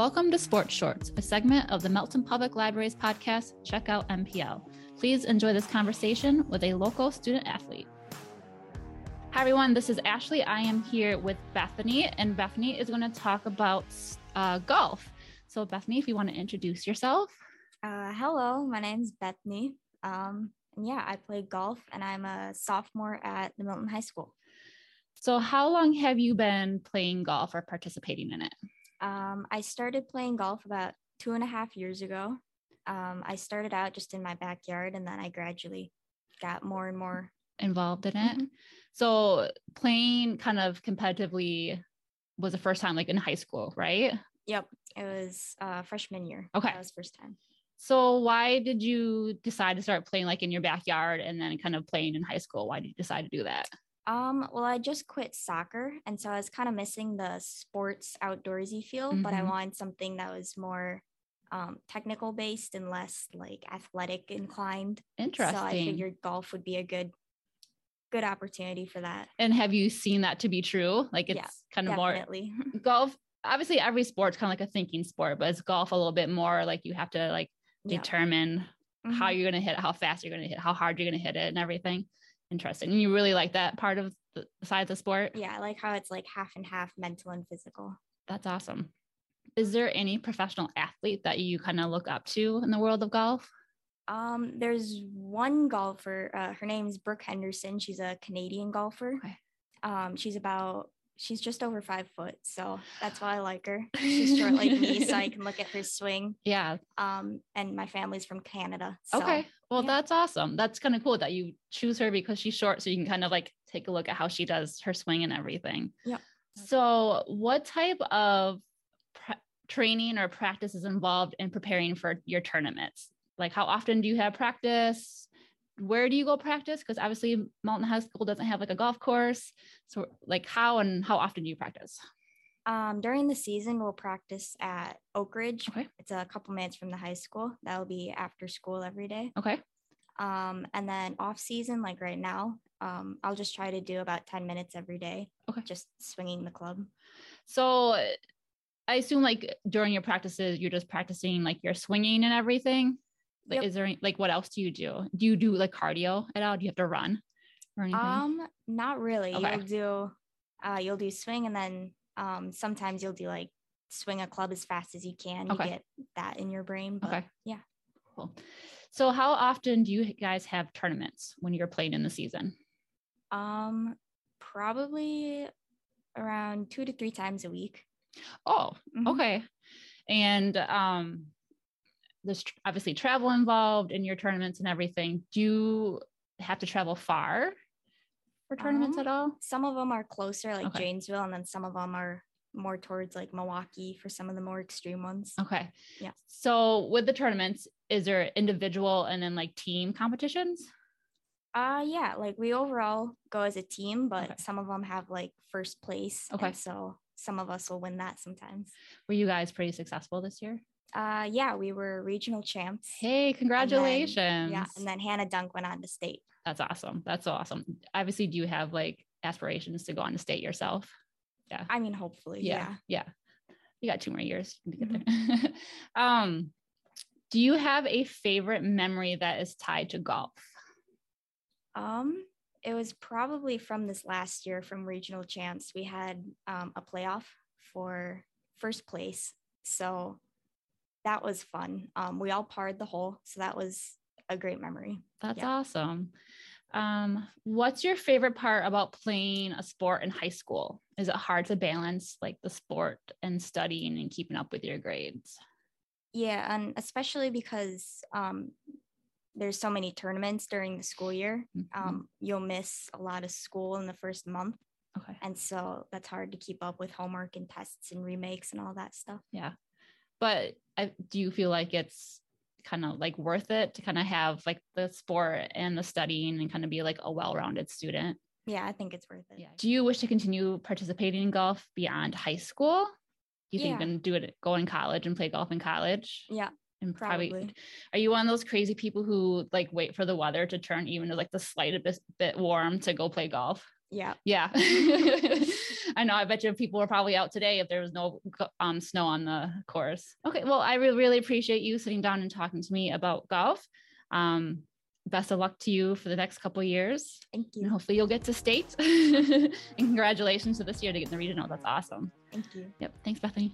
Welcome to Sports Shorts, a segment of the Milton Public Library's podcast, Check Out MPL. Please enjoy this conversation with a local student athlete. Hi, everyone. This is Ashley. I am here with Bethany, and Bethany is going to talk about uh, golf. So, Bethany, if you want to introduce yourself. Uh, hello, my name's Bethany. Um, and yeah, I play golf, and I'm a sophomore at the Milton High School. So, how long have you been playing golf or participating in it? Um, I started playing golf about two and a half years ago. Um, I started out just in my backyard, and then I gradually got more and more involved in it. Mm-hmm. So playing kind of competitively was the first time like in high school, right? Yep. It was uh freshman year. Okay. That was first time. So why did you decide to start playing like in your backyard and then kind of playing in high school? Why did you decide to do that? Um, well, I just quit soccer and so I was kind of missing the sports outdoorsy feel, mm-hmm. but I mm-hmm. wanted something that was more um, technical based and less like athletic inclined. Interesting. So I figured golf would be a good good opportunity for that. And have you seen that to be true? Like it's yeah, kind of definitely. more golf. Obviously, every sport's kind of like a thinking sport, but it's golf a little bit more like you have to like yeah. determine mm-hmm. how you're going to hit it, how fast you're going to hit, how hard you're going to hit it, and everything. Interesting. And you really like that part of the side of the sport? Yeah, I like how it's like half and half mental and physical. That's awesome. Is there any professional athlete that you kind of look up to in the world of golf? Um, there's one golfer. Uh, her name's Brooke Henderson. She's a Canadian golfer. Okay. Um, she's about she's just over five foot, so that's why I like her. She's short like me, so I can look at her swing. Yeah. Um, and my family's from Canada. So, okay. Well, yeah. that's awesome. That's kind of cool that you choose her because she's short, so you can kind of like take a look at how she does her swing and everything. Yeah. So, what type of pre- training or practice is involved in preparing for your tournaments? Like, how often do you have practice? Where do you go practice? Because obviously, Milton High School doesn't have like a golf course. So, like, how and how often do you practice? Um, during the season, we'll practice at Oak Ridge. Okay. It's a couple minutes from the high school. That'll be after school every day. Okay. Um, and then off season, like right now, um, I'll just try to do about 10 minutes every day. Okay. Just swinging the club. So I assume like during your practices, you're just practicing like your swinging and everything. Like, yep. is there any, like what else do you do? Do you do like cardio at all? Do you have to run or anything? Um, not really. Okay. You'll do uh you'll do swing and then um sometimes you'll do like swing a club as fast as you can. Okay. You get that in your brain. But okay. yeah. Cool. So how often do you guys have tournaments when you're playing in the season? Um probably around two to three times a week. Oh, mm-hmm. okay. And um there's obviously travel involved in your tournaments and everything. Do you have to travel far for tournaments um, at all? Some of them are closer, like okay. Janesville, and then some of them are more towards like Milwaukee for some of the more extreme ones. Okay. Yeah. So with the tournaments, is there individual and then like team competitions? Uh yeah, like we overall go as a team, but okay. some of them have like first place. Okay. so some of us will win that sometimes. Were you guys pretty successful this year? Uh, yeah, we were regional champs. Hey, congratulations! And then, yeah, and then Hannah Dunk went on to state. That's awesome. That's awesome. Obviously, do you have like aspirations to go on to state yourself? Yeah. I mean, hopefully. Yeah. Yeah. yeah. You got two more years to get mm-hmm. there. um, do you have a favorite memory that is tied to golf? Um, it was probably from this last year from regional champs. We had um, a playoff for first place. So that was fun. Um, we all parred the hole. So that was a great memory. That's yeah. awesome. Um, what's your favorite part about playing a sport in high school? Is it hard to balance like the sport and studying and keeping up with your grades? Yeah, and especially because um, there's so many tournaments during the school year. Mm-hmm. Um, you'll miss a lot of school in the first month. Okay. And so that's hard to keep up with homework and tests and remakes and all that stuff. Yeah. But I, do you feel like it's kind of like worth it to kind of have like the sport and the studying and kind of be like a well-rounded student? Yeah, I think it's worth it. Yeah. Do you wish to continue participating in golf beyond high school? Do you yeah. think you can do it, go in college and play golf in college? Yeah, and probably, probably, are you one of those crazy people who like wait for the weather to turn even to like the slightest bit, bit warm to go play golf Yeah. Yeah. I know. I bet you people were probably out today if there was no um, snow on the course. Okay. Well, I really, really appreciate you sitting down and talking to me about golf. Um, best of luck to you for the next couple years. Thank you. And hopefully you'll get to state. and congratulations to this year to get in the regional. That's awesome. Thank you. Yep. Thanks, Bethany.